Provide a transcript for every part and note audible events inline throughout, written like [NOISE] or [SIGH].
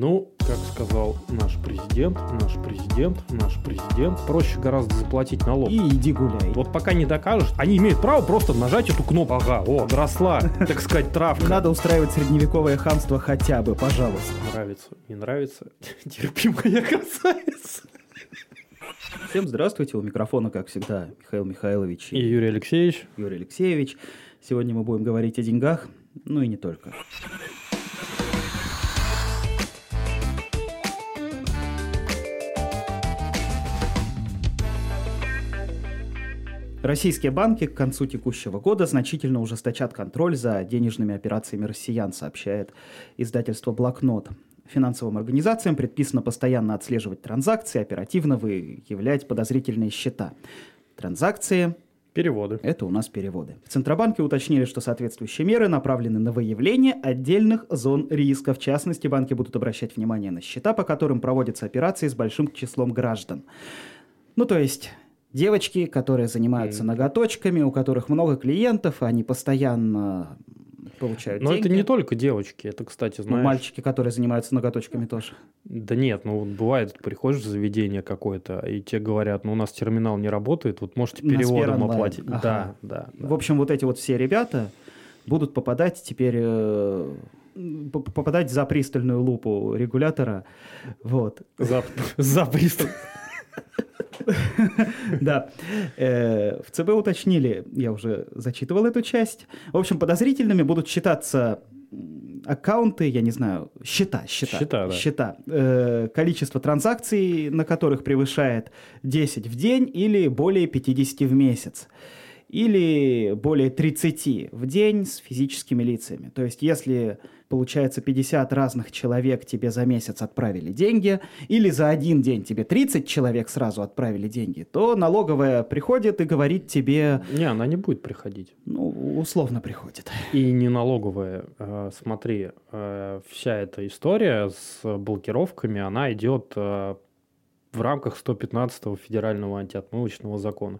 Ну, как сказал наш президент, наш президент, наш президент, проще гораздо заплатить налог. И иди гуляй. Вот пока не докажешь, они имеют право просто нажать эту кнопку. Ага, о, росла, [LAUGHS] так сказать, травка. Надо устраивать средневековое хамство хотя бы, пожалуйста. Нравится, не нравится, [LAUGHS] терпимая красавица. Всем здравствуйте, у микрофона, как всегда, Михаил Михайлович И Юрий Алексеевич. Юрий Алексеевич. Сегодня мы будем говорить о деньгах, ну и не только. Российские банки к концу текущего года значительно ужесточат контроль за денежными операциями россиян, сообщает издательство «Блокнот». Финансовым организациям предписано постоянно отслеживать транзакции, оперативно выявлять подозрительные счета. Транзакции Переводы. это у нас переводы. В Центробанке уточнили, что соответствующие меры направлены на выявление отдельных зон риска. В частности, банки будут обращать внимание на счета, по которым проводятся операции с большим числом граждан. Ну, то есть девочки, которые занимаются Мгм. ноготочками, у которых много клиентов, они постоянно получают Но деньги. это не только девочки, это, кстати, Ну, знаешь... мальчики, которые занимаются ноготочками тоже. Да нет, ну вот бывает, приходишь в заведение какое-то, и тебе говорят, ну у нас терминал не работает, вот можете переводом оплатить. Ага. Да, да. да. В общем, вот эти вот все ребята будут попадать теперь э, попадать за пристальную лупу регулятора. Вот. За, за приступ. [LAUGHS] Да. Э, В ЦБ уточнили, я уже зачитывал эту часть. В общем, подозрительными будут считаться аккаунты, я не знаю, счета, счета. Счета, да. счета. Э, Количество транзакций, на которых превышает 10 в день или более 50 в месяц. Или более 30 в день с физическими лицами. То есть, если, получается, 50 разных человек тебе за месяц отправили деньги, или за один день тебе 30 человек сразу отправили деньги, то налоговая приходит и говорит тебе, Не, она не будет приходить. ну, условно приходит. И не налоговая. Э, Смотри, э, вся эта история с блокировками, она идет э, в рамках 115 федерального антиотмывочного закона.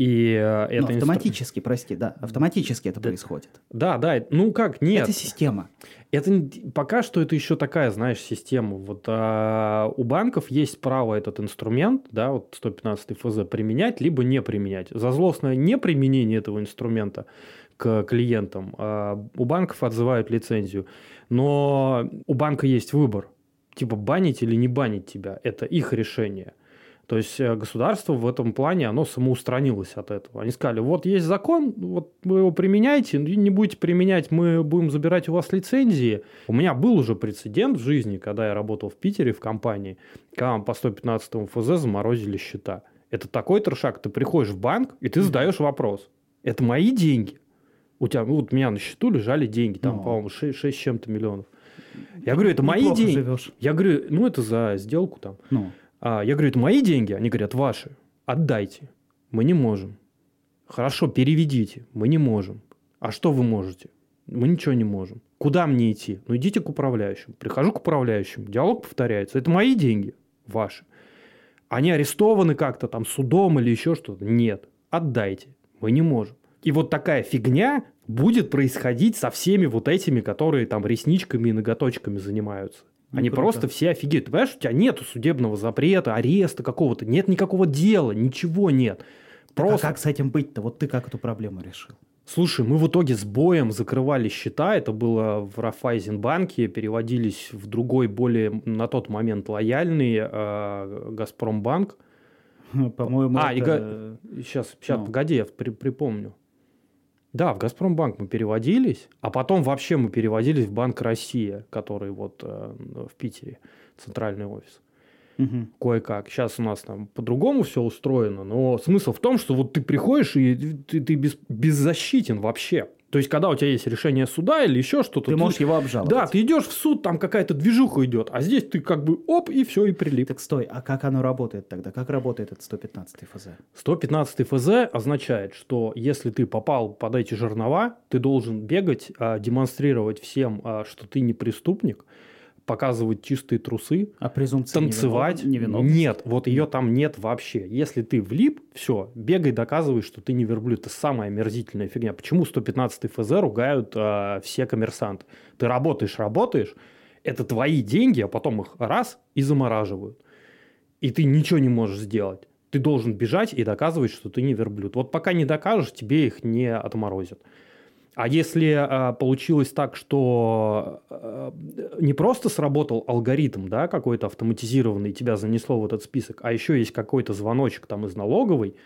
И э, Ну, это инстру- автоматически, прости, да, автоматически это Да. происходит. Да, да, ну как, нет. Это система. Это пока что это еще такая, знаешь, система. Вот а, у банков есть право этот инструмент, да, вот 115 ФЗ применять, либо не применять. За злостное неприменение этого инструмента к клиентам а, у банков отзывают лицензию. Но у банка есть выбор. Типа банить или не банить тебя. Это их решение. То есть э, государство в этом плане, оно самоустранилось от этого. Они сказали, вот есть закон, вот вы его применяете, не будете применять, мы будем забирать у вас лицензии. У меня был уже прецедент в жизни, когда я работал в Питере в компании, когда по 115 ФЗ заморозили счета. Это такой трешак, ты приходишь в банк, и ты задаешь вопрос. Это мои деньги? У тебя, ну, вот у меня на счету лежали деньги, там, Ну. по-моему, 6, с чем-то миллионов. Я говорю, это мои деньги. живешь. Я говорю, ну, это за сделку там. Ну, я говорю, это мои деньги? Они говорят, ваши. Отдайте. Мы не можем. Хорошо, переведите. Мы не можем. А что вы можете? Мы ничего не можем. Куда мне идти? Ну, идите к управляющему. Прихожу к управляющему. Диалог повторяется. Это мои деньги. Ваши. Они арестованы как-то там судом или еще что-то? Нет. Отдайте. Мы не можем. И вот такая фигня будет происходить со всеми вот этими, которые там ресничками и ноготочками занимаются. Ну, Они круто. просто все офигеют. Ты понимаешь, у тебя нету судебного запрета, ареста какого-то, нет никакого дела, ничего нет. Просто, а как с этим быть-то? Вот ты как эту проблему решил? слушай, мы в итоге с боем закрывали счета, это было в Рафайзенбанке, переводились в другой, более на тот момент лояльный э, Газпромбанк. По-моему, А, и это... Сейчас, сейчас, Ну. погоди, я при- припомню. Да, в Газпромбанк мы переводились, а потом вообще мы переводились в Банк Россия, который вот э, в Питере, центральный офис. Мгм. Кое-как. Сейчас у нас там по-другому все устроено, но смысл в том, что вот ты приходишь и ты, ты без- беззащитен вообще. То есть, когда у тебя есть решение суда или еще что-то... Ты можешь его обжаловать. Да, ты идешь в суд, там какая-то движуха идет, а здесь ты как бы оп, и все, и прилип. Так стой, а как оно работает тогда? Как работает этот 115 ФЗ? 115 ФЗ означает, что если ты попал под эти жернова, ты должен бегать, а, демонстрировать всем, а, что ты не преступник, показывать чистые трусы, А танцевать. невинов- невиновности? Нет, вот ее там нет вообще. Если ты влип, все, бегай, доказывай, что ты не верблюд. Это самая омерзительная фигня. Почему 115 ФЗ ругают а, все коммерсанты? Ты работаешь, работаешь, Это твои деньги, а потом их раз и замораживают. И ты ничего не можешь сделать. Ты должен бежать и доказывать, что ты не верблюд. Вот пока не докажешь, тебе их не отморозят. А если э, получилось так, что э, не просто сработал алгоритм, да, какой-то автоматизированный, тебя занесло в этот список, а еще есть какой-то звоночек там из налоговой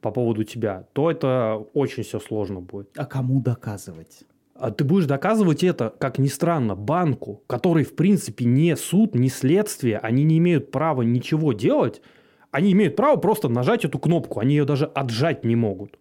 по поводу тебя, то это очень все сложно будет. А кому доказывать? А ты будешь доказывать это, как ни странно, банку, который, в принципе, не суд, не следствие, они не имеют права ничего делать, они имеют право просто нажать эту кнопку, они ее даже отжать не могут.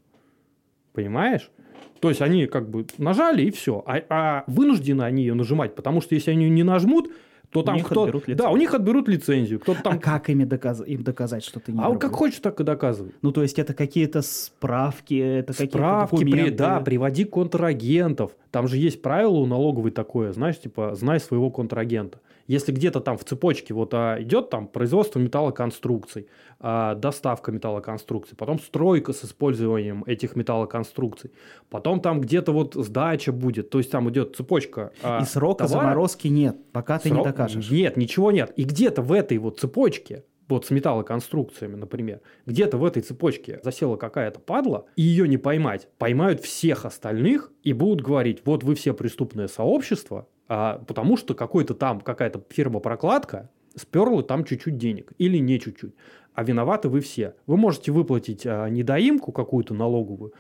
Понимаешь? То есть они как бы нажали и все. А, а вынуждены они ее нажимать, потому что если они ее не нажмут, то там кто... Да, у них отберут лицензию. Кто там... А как ими доказ... им доказать, что ты не А как хочешь, так и доказывай. Ну, то есть это какие-то справки, это какие-то Справки, при... да, приводи контрагентов. Там же есть правило у налоговой такое, знаешь, типа, знай своего контрагента. Если где-то там в цепочке вот а, идет там производство металлоконструкций, а, доставка металлоконструкций, потом стройка с использованием этих металлоконструкций, потом там где-то вот сдача будет, то есть там идет цепочка а, И срока товара. заморозки нет, пока ты не докажешь. Нет, ничего нет. И где-то в этой вот цепочке вот с металлоконструкциями, например, где-то в этой цепочке засела какая-то падла, и ее не поймать, поймают всех остальных и будут говорить, вот вы все преступное сообщество, а, потому что какой-то там, какая-то фирма-прокладка сперла там чуть-чуть денег или не чуть-чуть, а виноваты вы все. Вы можете выплатить а, недоимку какую-то налоговую,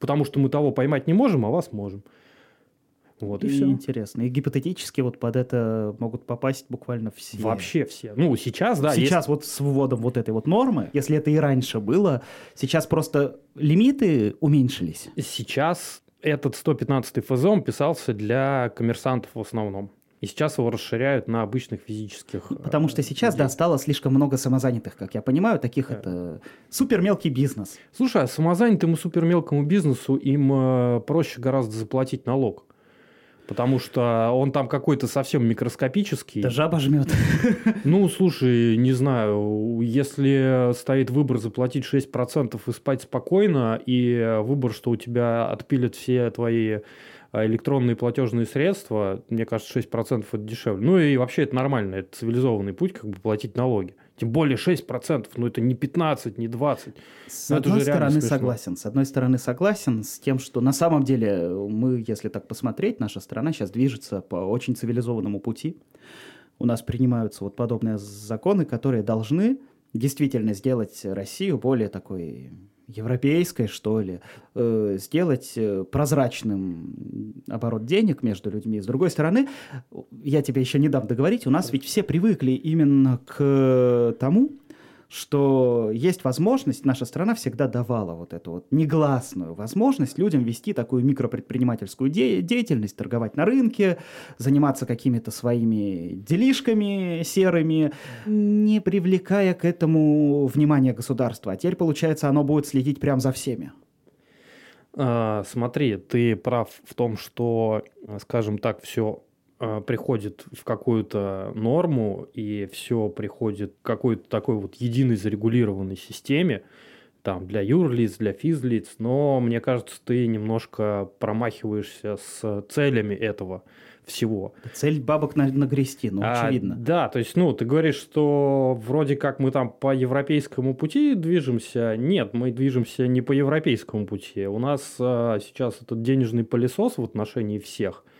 потому что мы того поймать не можем, а вас можем. Вот и, и все. Интересно. И гипотетически вот под это могут попасть буквально все. Вообще все. Ну, сейчас, да. Сейчас есть... вот с вводом вот этой вот нормы, если это и раньше было, сейчас просто лимиты уменьшились. Сейчас этот 115 ФЗ он писался для коммерсантов в основном. И сейчас его расширяют на обычных физических. Ну, потому что сейчас, людей. да, стало слишком много самозанятых, как я понимаю, таких да. это супер мелкий бизнес. Слушай, а самозанятому супер мелкому бизнесу им э, проще гораздо заплатить налог. Потому что он там какой-то совсем микроскопический. Да жаба жмет. [LAUGHS] Ну, слушай, не знаю, если стоит выбор заплатить 6% и спать спокойно, и выбор, что у тебя отпилят все твои а, электронные платежные средства, мне кажется, 6% это дешевле. Ну и вообще это нормально, это цивилизованный путь, как бы платить налоги. Тем более 6%, ну это не 15, не 20. С ну, одной стороны согласен. С одной стороны согласен с тем, что на самом деле мы, если так посмотреть, наша страна сейчас движется по очень цивилизованному пути. У нас принимаются вот подобные законы, которые должны действительно сделать Россию более такой европейской, что ли, э, сделать э, прозрачным оборот денег между людьми. С другой стороны, я тебе еще не дам договорить, у нас ведь все привыкли именно к тому, что есть возможность, наша страна всегда давала вот эту вот негласную возможность людям вести такую микропредпринимательскую де- деятельность, торговать на рынке, заниматься какими-то своими делишками серыми, не привлекая к этому внимания государства. А теперь, получается, оно будет следить прямо за всеми. А, смотри, ты прав в том, что, скажем так, все приходит в какую-то норму, и все приходит к какой-то такой вот единой зарегулированной системе, там, для юрлиц, для физлиц, но мне кажется, ты немножко промахиваешься с целями этого всего. Цель бабок на, нагрести, ну, а, очевидно. Да, то есть, ну, ты говоришь, что вроде как мы там по европейскому пути движемся. Нет, мы движемся не по европейскому пути. У нас а, сейчас этот денежный пылесос в отношении всех –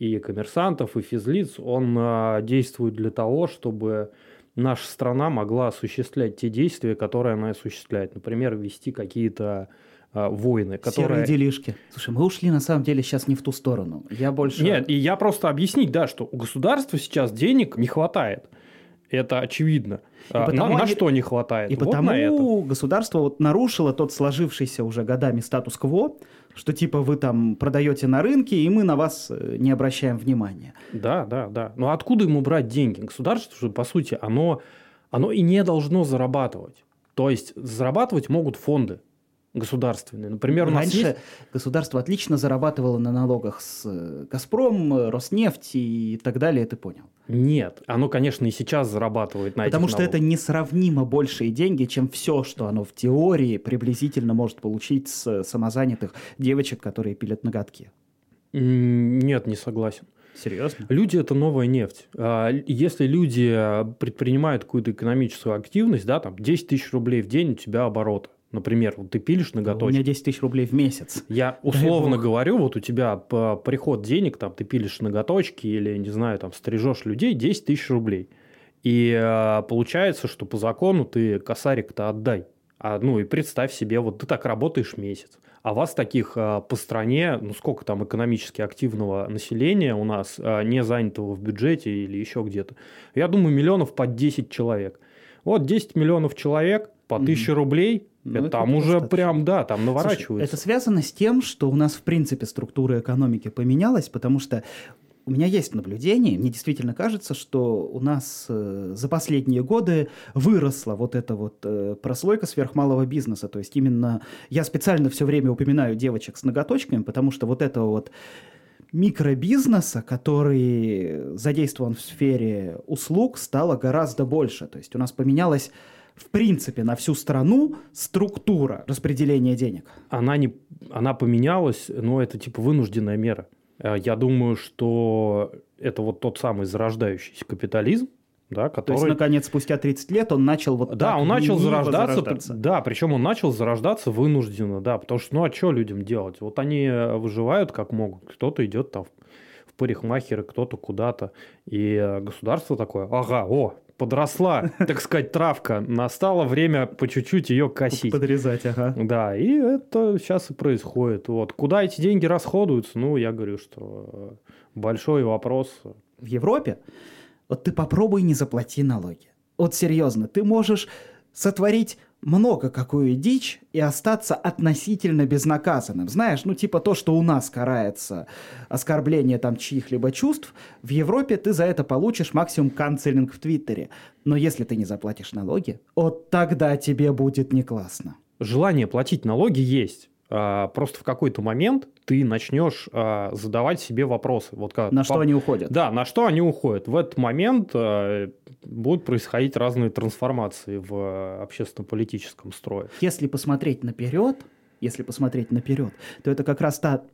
и коммерсантов, и физлиц, он а, действует для того, чтобы наша страна могла осуществлять те действия, которые она осуществляет. Например, вести какие-то а, войны, которые... Серые делишки. Слушай, мы ушли на самом деле сейчас не в ту сторону. Я больше... Нет, и я просто объяснить, да, что у государства сейчас денег не хватает. Это очевидно. И а, потому на, они... что не хватает? И вот потому государство вот нарушило тот сложившийся уже годами статус-кво, что типа вы там продаете на рынке, и мы на вас э, не обращаем внимания. Да, да, да. Но откуда ему брать деньги? Государство же, по сути, оно, оно и не должно зарабатывать. То есть зарабатывать могут фонды государственные. Например, у нас Раньше есть... государство отлично зарабатывало на налогах с э, «Газпром», «Роснефть» и так далее, ты понял? Нет, оно, конечно, и сейчас зарабатывает на Потому что налогах. это несравнимо большие деньги, чем все, что оно в теории приблизительно может получить с самозанятых девочек, которые пилят ноготки. Нет, не согласен. Серьезно? Люди – это новая нефть. А, Если люди предпринимают какую-то экономическую активность, да, там 10 тысяч рублей в день у тебя оборота. Например, вот ты пилишь У меня ноготочки. 10 тысяч рублей в месяц. Я условно говорю, вот у тебя по- приход денег, там ты пилишь ноготочки или, не знаю, там стрижешь людей 10 тысяч рублей. И э, получается, что по закону ты косарик-то отдай. А, ну и представь себе, вот ты так работаешь месяц. А вас таких э, по стране, ну сколько там экономически активного населения у нас, э, не занятого в бюджете или еще где-то. Я думаю, миллионов по 10 человек. Вот 10 миллионов человек по Мгм. 1000 рублей, Ну, это там уже достаточно. прям, да, там Слушай, наворачивается. это связано с тем, что у нас, в принципе, структура экономики поменялась, потому что у меня есть наблюдение, мне действительно кажется, что у нас э, за последние годы выросла вот эта вот э, прослойка сверхмалого бизнеса. То есть именно я специально все время упоминаю девочек с ноготочками, потому что вот этого вот микробизнеса, который задействован в сфере услуг, стало гораздо больше. То есть у нас поменялась в принципе на всю страну структура распределения денег. она не, она поменялась, но это типа вынужденная мера. Э, Я думаю, что это вот тот самый зарождающийся капитализм, да, То который... есть, наконец, спустя 30 лет он начал вот да, так он начал зарождаться, зарождаться. да, причем он начал зарождаться вынужденно, да, потому что, ну, а что людям делать? Вот они э, выживают как могут, кто-то идет там в, в парикмахеры, кто-то куда-то, и э, государство такое, ага, о, подросла, так сказать, травка, настало время по чуть-чуть ее косить. Подрезать, ага. Да, и это сейчас и происходит. Вот. Куда эти деньги расходуются, ну, я говорю, что э, большой вопрос. В Европе вот ты попробуй не заплати налоги. Вот серьезно, ты можешь сотворить много какую дичь и остаться относительно безнаказанным. Знаешь, ну типа то, что у нас карается оскорбление там чьих-либо чувств, в Европе ты за это получишь максимум канцелинг в Твиттере. Но если ты не заплатишь налоги, вот тогда тебе будет не классно. Желание платить налоги есть. А, Просто в какой-то момент ты начнешь а, задавать себе вопросы. Вот как, На что по- они уходят? Да, на что они уходят. В этот момент а, будут происходить разные трансформации в а, общественно-политическом строе. Если посмотреть наперед, если посмотреть наперед, то это как раз та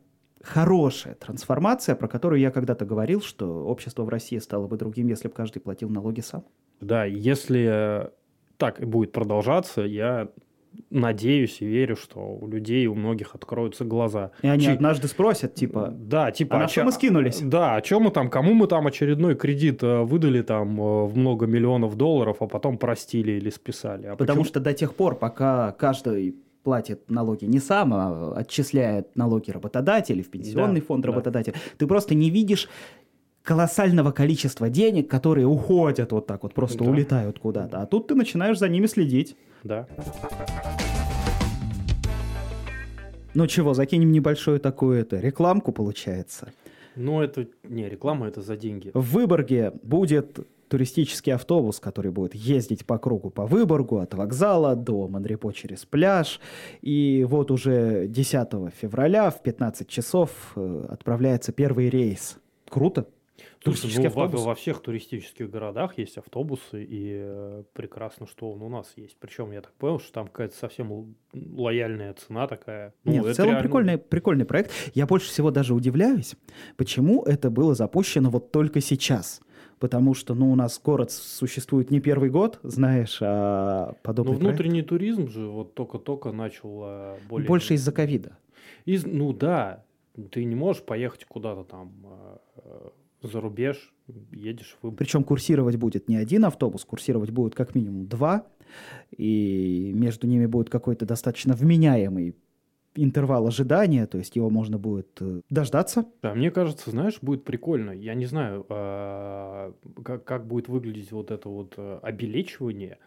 хорошая трансформация, про которую я когда-то говорил, что общество в России стало бы другим, если бы каждый платил налоги сам. Да, если э, так и будет продолжаться, я надеюсь и верю, что у людей, у многих откроются глаза. И они Чи- однажды спросят, типа, Да, типа... а на а что мы скинулись? Да, о чем мы там, кому мы там очередной кредит э, выдали там э, в много миллионов долларов, а потом простили или списали. А Потому почему- что до тех пор, пока каждый платит налоги не сам, а отчисляет налоги работодатель, в пенсионный Да, фонд да. ты просто не видишь колоссального количества денег, которые уходят вот так вот, просто Да. улетают куда-то. А тут ты начинаешь за ними следить. Да. Ну чего, закинем небольшую такую это рекламку, получается. Но это не реклама, это за деньги. В Выборге будет туристический автобус, который будет ездить по кругу по Выборгу, от вокзала до Мандрепо через пляж. И вот уже 10 февраля в 15 часов э, отправляется первый рейс. Круто. Слушай, Туристический ну, во, автобус. во всех туристических городах есть автобусы, и э, прекрасно, что он у нас есть. Причем я так понял, что там какая-то совсем лояльная цена такая. Ну, Нет, в целом реально- прикольный, прикольный проект. Я больше всего даже удивляюсь, почему это было запущено вот только сейчас. Потому что, ну, у нас город существует не первый год, знаешь, а Ну, подобный проект. внутренний туризм же вот только-только начал э, более... Больше из-за ковида. Из- ну да, ты не можешь поехать куда-то там э, за рубеж, едешь в Причем курсировать будет не один автобус, курсировать будет как минимум два, и между ними будет какой-то достаточно вменяемый интервал ожидания, то есть его можно будет э, дождаться. Да, мне кажется, знаешь, будет прикольно. Я не знаю, а, как, как будет выглядеть вот это вот э, обелечивание,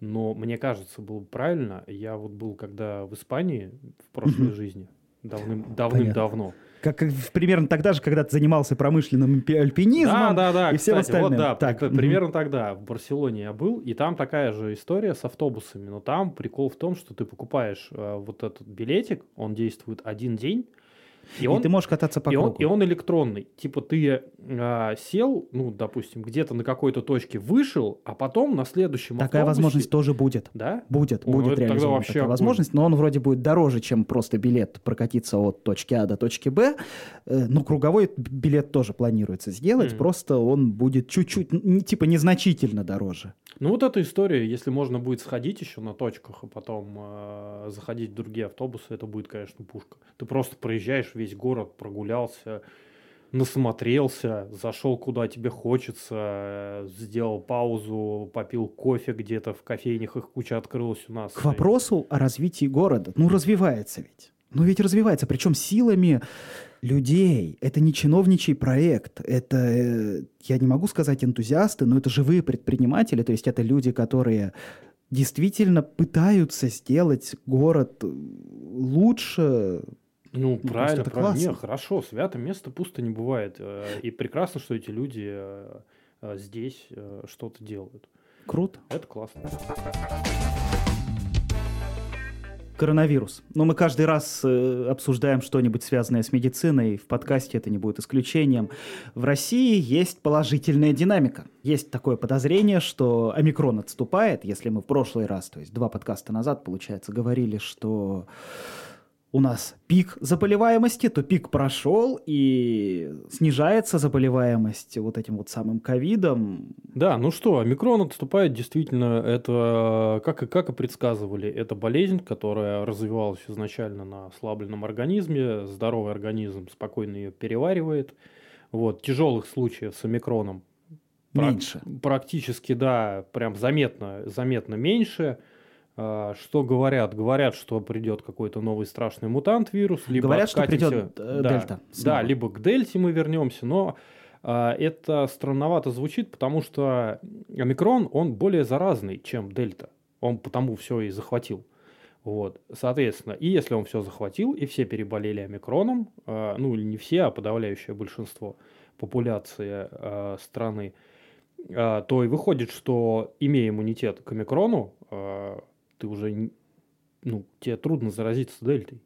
но мне кажется, было бы правильно. Я вот был когда в Испании в прошлой жизни, давным, давным-давно. Как, примерно тогда же, когда ты занимался промышленным альпи- альпинизмом. Да, да, да, и всем кстати, вот остальным. да, Так, примерно тогда в Барселоне я был, и там такая же история с автобусами, но там прикол в том, что ты покупаешь э, вот этот билетик, он действует один день, И, и он, ты можешь кататься по и кругу. Он, и он электронный. Типа ты а, сел, ну, допустим, где-то на какой-то точке вышел, а потом на следующем Такая автобусе... возможность тоже будет. Да? Будет, О, будет реализована вообще такая огонь. возможность, но он вроде будет дороже, чем просто билет прокатиться от точки А до точки Б. Э, Ну, круговой билет тоже планируется сделать, Мгм. просто он будет чуть-чуть, типа незначительно дороже. Ну, вот эта история, если можно будет сходить еще на точках, и потом э, заходить в другие автобусы, это будет, конечно, пушка. Ты просто проезжаешь весь город, прогулялся, насмотрелся, зашел куда тебе хочется, сделал паузу, попил кофе где-то, в кофейнях их куча открылась у нас. К вопросу о развитии города. Ну, развивается ведь. Ну, ведь развивается, причем силами людей. Это не чиновничий проект. Это, э, я не могу сказать энтузиасты, но это живые предприниматели. То есть это люди, которые действительно пытаются сделать город лучше. Ну, просто правильно, это правильно. Не, классно. хорошо, свято место пусто не бывает. Э, И прекрасно, что эти люди э, э, здесь что-то делают. Круто. Это классно. Коронавирус. Но мы каждый раз э, обсуждаем что-нибудь связанное с медициной. В подкасте это не будет исключением. В России есть положительная динамика. Есть такое подозрение, что омикрон отступает. Если мы в прошлый раз, то есть два подкаста назад, получается, говорили, что у нас пик заболеваемости, то пик прошел и снижается заболеваемость вот этим вот самым ковидом. Да, ну что, омикрон отступает, действительно, это, как и, как и предсказывали, это болезнь, которая развивалась изначально на ослабленном организме, здоровый организм спокойно ее переваривает. Вот, тяжелых случаев с омикроном прак- Меньше. практически, да, прям заметно, заметно меньше. А, Что говорят? Говорят, что придет какой-то новый страшный мутант вирус, либо Говорят, что откатимся- придет, э, да, дельта снова. Да, либо к дельте мы вернемся, но а, это странновато звучит, потому что омикрон, он более заразный, чем дельта. Он потому все и захватил. Вот, соответственно, и если он все захватил, и все переболели омикроном, а, ну не все, а подавляющее большинство популяции страны, то и выходит, что имея иммунитет к омикрону, ты уже, ну, тебе трудно заразиться дельтой.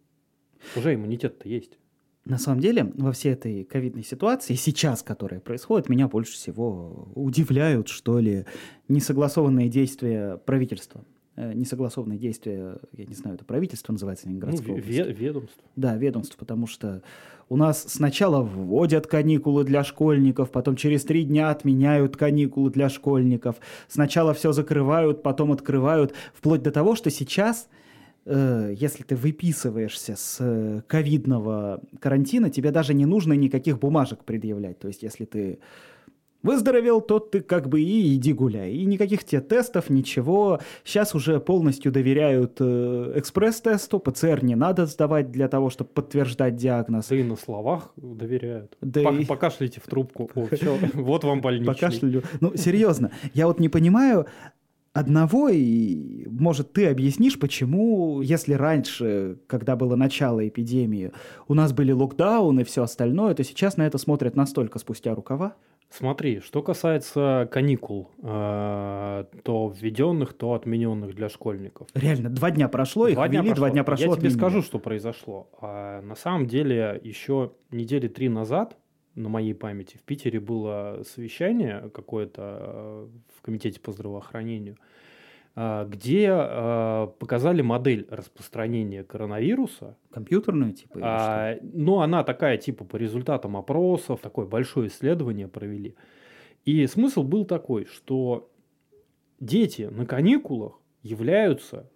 Уже иммунитет-то есть. На самом деле, во всей этой ковидной ситуации, сейчас, которая происходит, меня больше всего удивляют, что ли, несогласованные действия правительства. Э, Несогласованные действия, я не знаю, это правительство называется Ну, Ленинградской области. ве- ведомство. Да, ведомство, потому что у нас сначала вводят каникулы для школьников, потом через три дня отменяют каникулы для школьников. Сначала все закрывают, потом открывают, вплоть до того, что сейчас, э, если ты выписываешься с э, ковидного карантина, тебе даже не нужно никаких бумажек предъявлять. То есть, если ты выздоровел, то ты как бы и иди гуляй. И никаких тебе тестов, ничего. Сейчас уже полностью доверяют э, экспресс-тесту, ПЦР не надо сдавать для того, чтобы подтверждать диагноз. Да и на словах доверяют. Да Пок- и- Покашляйте в трубку. О, [LAUGHS] вот вам больничный. Покашляю. Ну, серьезно, я вот не понимаю одного, и, может, ты объяснишь, почему, если раньше, когда было начало эпидемии, у нас были локдауны и все остальное, то сейчас на это смотрят настолько спустя рукава? Смотри, что касается каникул, э, то введенных, то отмененных для школьников. Реально, два дня прошло, их ввели, два дня прошло. Я тебе отменили. скажу, что произошло. А, на самом деле, еще недели три назад, на моей памяти, в Питере было совещание какое-то э, в комитете по здравоохранению, где э, показали модель распространения коронавируса Компьютерную, типа? а, ну, она такая, типа, по результатам опросов, такое большое исследование провели. И смысл был такой, что дети на каникулах являются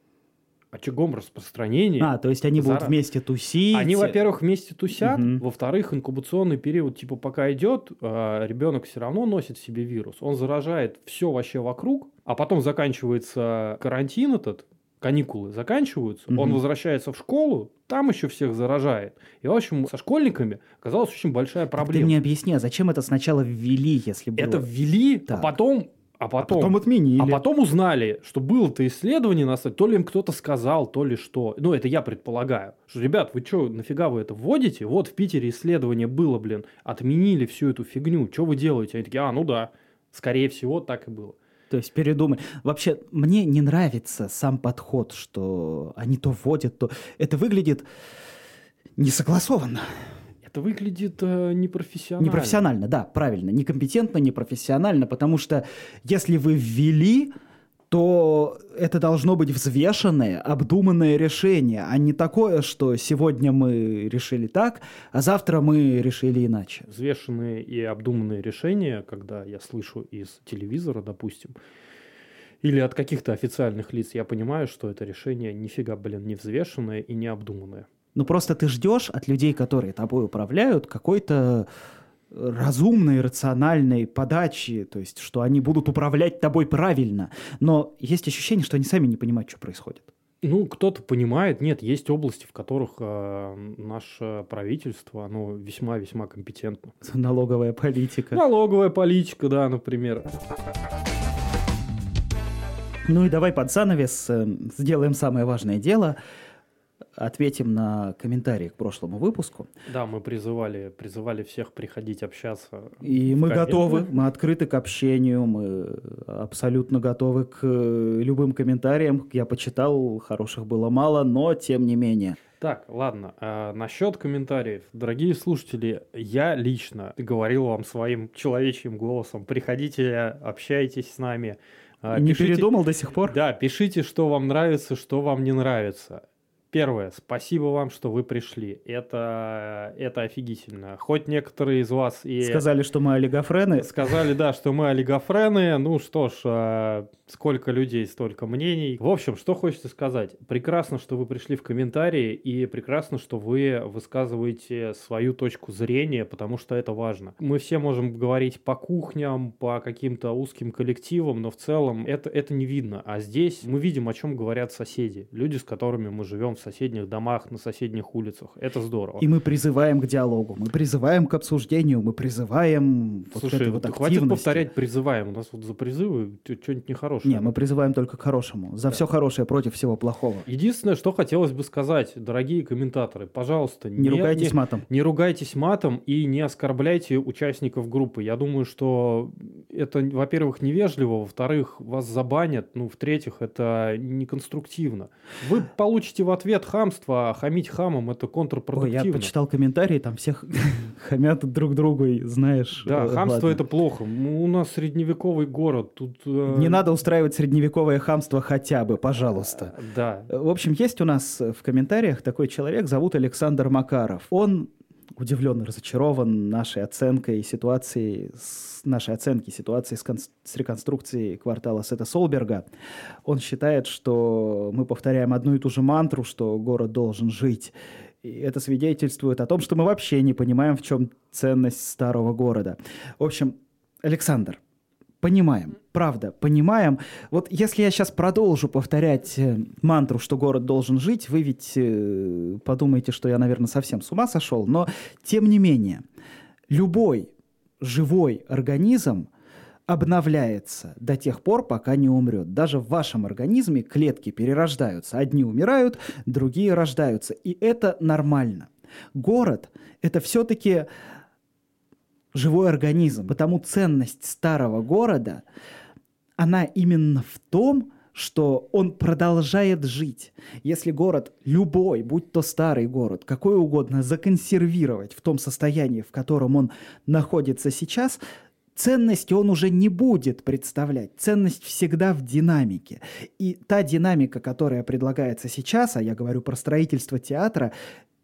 очагом распространения. А, то есть они будут Зара- вместе тусить. Они, во-первых, вместе тусят, Мгм. во-вторых, инкубационный период, типа, пока идет, ребенок все равно носит в себе вирус. Он заражает все вообще вокруг, а потом заканчивается карантин этот, каникулы заканчиваются, он Мгм. возвращается в школу, там еще всех заражает. И, в общем, со школьниками оказалась очень большая Так Ты проблема. мне объясни, а зачем это сначала ввели, если было? Это ввели, Так. а потом... А А потом, потом отменили. а потом узнали, что было-то исследование на сайте, то ли им кто-то сказал, то ли что. Ну, это я предполагаю. Что, ребят, вы что, нафига вы это вводите? Вот в Питере исследование было, блин, отменили всю эту фигню. Что вы делаете? Они такие, а, ну да, скорее всего, так и было. То есть передумай. Вообще, мне не нравится сам подход, что они то вводят, то... Это выглядит несогласованно. Это выглядит э, непрофессионально. Непрофессионально, да, правильно. Некомпетентно, непрофессионально, потому что если вы ввели то это должно быть взвешенное, обдуманное решение, а не такое, что сегодня мы решили так, а завтра мы решили иначе. Взвешенные и обдуманные решения, когда я слышу из телевизора, допустим, или от каких-то официальных лиц, я понимаю, что это решение нифига, блин, не взвешенное и не обдуманное. Ну просто ты ждешь от людей, которые тобой управляют, какой-то разумной, рациональной подачи, то есть, что они будут управлять тобой правильно. Но есть ощущение, что они сами не понимают, что происходит. Ну, кто-то понимает. Нет, есть области, в которых э, наше правительство, оно весьма-весьма компетентно. Налоговая политика. Налоговая политика, да, например. Ну и давай под занавес э, сделаем самое важное дело – ответим на комментарии к прошлому выпуску. Да, мы призывали, призывали всех приходить общаться. И мы готовы, мы открыты к общению, мы абсолютно готовы к э, любым комментариям. Я почитал, хороших было мало, но тем не менее. Так, ладно, а насчет комментариев. Дорогие слушатели, я лично говорил вам своим человечьим голосом, приходите, общайтесь с нами. А, не пишите, передумал до сих пор? Да, пишите, что вам нравится, что вам не нравится. Первое, спасибо вам, что вы пришли. Это, это офигительно. Хоть некоторые из вас и... Сказали, что мы олигофрены. Сказали, да, что мы олигофрены. Ну что ж, а, сколько людей, столько мнений. В общем, что хочется сказать. Прекрасно, что вы пришли в комментарии, и прекрасно, что вы высказываете свою точку зрения, потому что это важно. Мы все можем говорить по кухням, по каким-то узким коллективам, но в целом это, это не видно. А здесь мы видим, о чем говорят соседи. Люди, с которыми мы живем в соседних домах, на соседних улицах. Это здорово. И мы призываем к диалогу, мы призываем к обсуждению, мы призываем Слушай, вот этой вот хватит повторять призываем. У нас вот за призывы что-нибудь нехорошее. Не, мы призываем только к хорошему. За да. все хорошее против всего плохого. Единственное, что хотелось бы сказать, дорогие комментаторы, пожалуйста, не, не ругайтесь не, матом. Не ругайтесь матом и не оскорбляйте участников группы. Я думаю, что это, во-первых, невежливо, во-вторых, вас забанят, ну, в-третьих, это неконструктивно. Вы получите в ответ хамства, а хамить хамом это контрпродуктивно. Ой, я почитал комментарии, там всех [LAUGHS] хамят друг другу, знаешь. Да, э, хамство это плохо. У нас средневековый город, тут... Э, Не надо устраивать средневековое хамство хотя бы, пожалуйста. Да. В общем, есть у нас в комментариях такой человек, зовут Александр Макаров. Он удивлен и разочарован нашей оценкой ситуации, с нашей оценки ситуации с, кон- с реконструкцией квартала Сета Солберга. Он считает, что мы повторяем одну и ту же мантру, что город должен жить. И это свидетельствует о том, что мы вообще не понимаем, в чем ценность старого города. В общем, Александр, понимаем, правда, понимаем. Вот если я сейчас продолжу повторять э, мантру, что город должен жить, вы ведь э, подумаете, что я, наверное, совсем с ума сошел, но тем не менее, любой живой организм обновляется до тех пор, пока не умрет. Даже в вашем организме клетки перерождаются. Одни умирают, другие рождаются. И это нормально. Город — это все-таки живой организм. Потому ценность старого города, она именно в том, что он продолжает жить. Если город любой, будь то старый город, какой угодно, законсервировать в том состоянии, в котором он находится сейчас, ценности он уже не будет представлять. Ценность всегда в динамике. И та динамика, которая предлагается сейчас, а я говорю про строительство театра,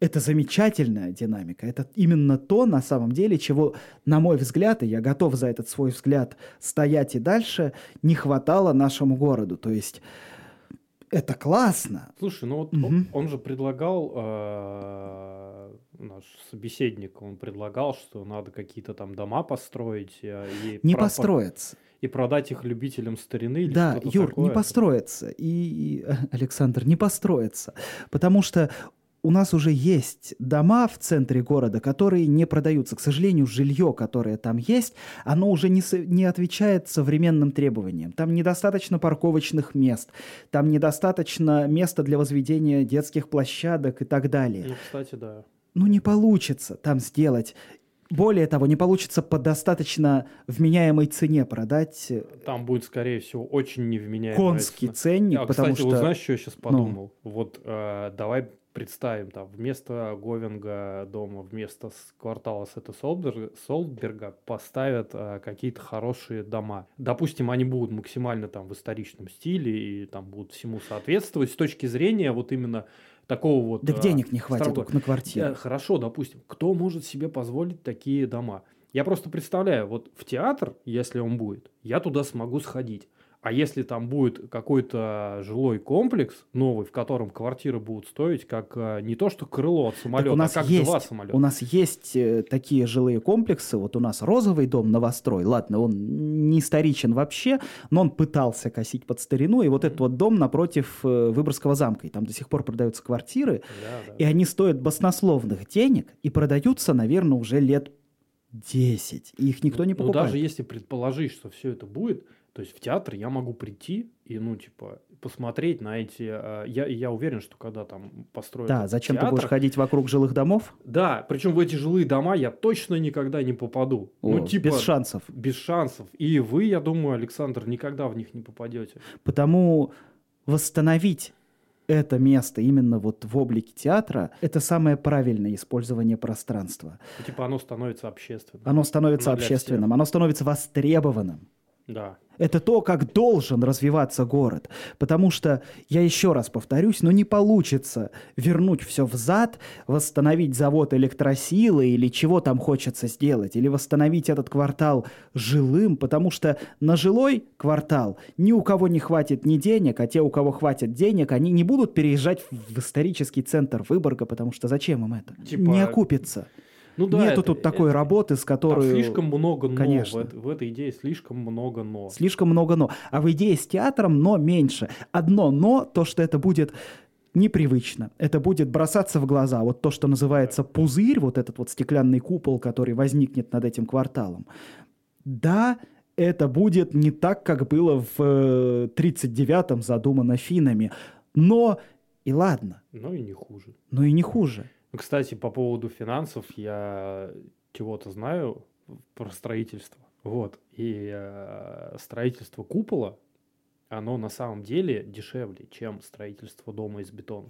это замечательная динамика. Это именно то, на самом деле, чего, на мой взгляд, и я готов за этот свой взгляд стоять и дальше, не хватало нашему городу. То есть это классно. Слушай, ну вот угу. он, он же предлагал, э, наш собеседник, он предлагал, что надо какие-то там дома построить. Э, и не про- построятся. И продать их любителям старины. Или да, Юр, такое. не построится. И, и, Александр, не построится. Потому что у нас уже есть дома в центре города, которые не продаются. К сожалению, жилье, которое там есть, оно уже не, не отвечает современным требованиям. Там недостаточно парковочных мест, там недостаточно места для возведения детских площадок и так далее. Ну, кстати, да. Ну, не получится там сделать. Более того, не получится по достаточно вменяемой цене продать. Э, там будет, скорее всего, очень невменяемый конский ценник, а, потому кстати, что. знаешь, что я сейчас ну. подумал? Ну. Вот э, давай представим, там, вместо Говинга дома, вместо квартала Сета Солдберга поставят а, какие-то хорошие дома. Допустим, они будут максимально там в историчном стиле и там будут всему соответствовать с точки зрения вот именно такого вот... Да а, денег не хватит только на квартиру. Да, хорошо, допустим. Кто может себе позволить такие дома? Я просто представляю, вот в театр, если он будет, я туда смогу сходить. А если там будет какой-то жилой комплекс новый, в котором квартиры будут стоить как э, не то что крыло от самолета, у нас а как есть, два самолета. У нас есть э, такие жилые комплексы. Вот у нас розовый дом новострой. Ладно, он не историчен вообще, но он пытался косить под старину. И вот этот вот дом напротив э, Выборгского замка. И там до сих пор продаются квартиры. Да, да. И они стоят баснословных денег и продаются, наверное, уже лет 10. И их никто не покупает. Ну, даже если предположить, что все это будет, то есть в театр я могу прийти и, ну, типа, посмотреть на эти... Э, я, я уверен, что когда там построят Да, зачем театр, ты будешь ходить вокруг жилых домов? Да, причем в эти жилые дома я точно никогда не попаду. О, ну, типа... Без шансов. Без шансов. И вы, я думаю, Александр, никогда в них не попадете. Потому восстановить это место именно вот в облике театра, это самое правильное использование пространства. Ну, типа оно становится общественным. Оно становится общественным, всех. оно становится востребованным. Да. Это то, как должен развиваться город. Потому что, я еще раз повторюсь, но не получится вернуть все взад, восстановить завод электросилы или чего там хочется сделать, или восстановить этот квартал жилым, потому что на жилой квартал ни у кого не хватит ни денег, а те, у кого хватит денег, они не будут переезжать в исторический центр Выборга, потому что зачем им это? Типа... Не окупится. Ну, да, Нету это, тут такой это, работы, с которой... слишком много «но». Конечно. В, в этой идее слишком много «но». Слишком много «но». А в идее с театром «но» меньше. Одно «но» — то, что это будет непривычно. Это будет бросаться в глаза. Вот то, что называется пузырь, вот этот вот стеклянный купол, который возникнет над этим кварталом. Да, это будет не так, как было в 39-м э, задумано финами. Но и ладно. Но и не хуже. Но и не хуже. Кстати, по поводу финансов я чего-то знаю про строительство. Вот. И э, строительство купола, оно на самом деле дешевле, чем строительство дома из бетона.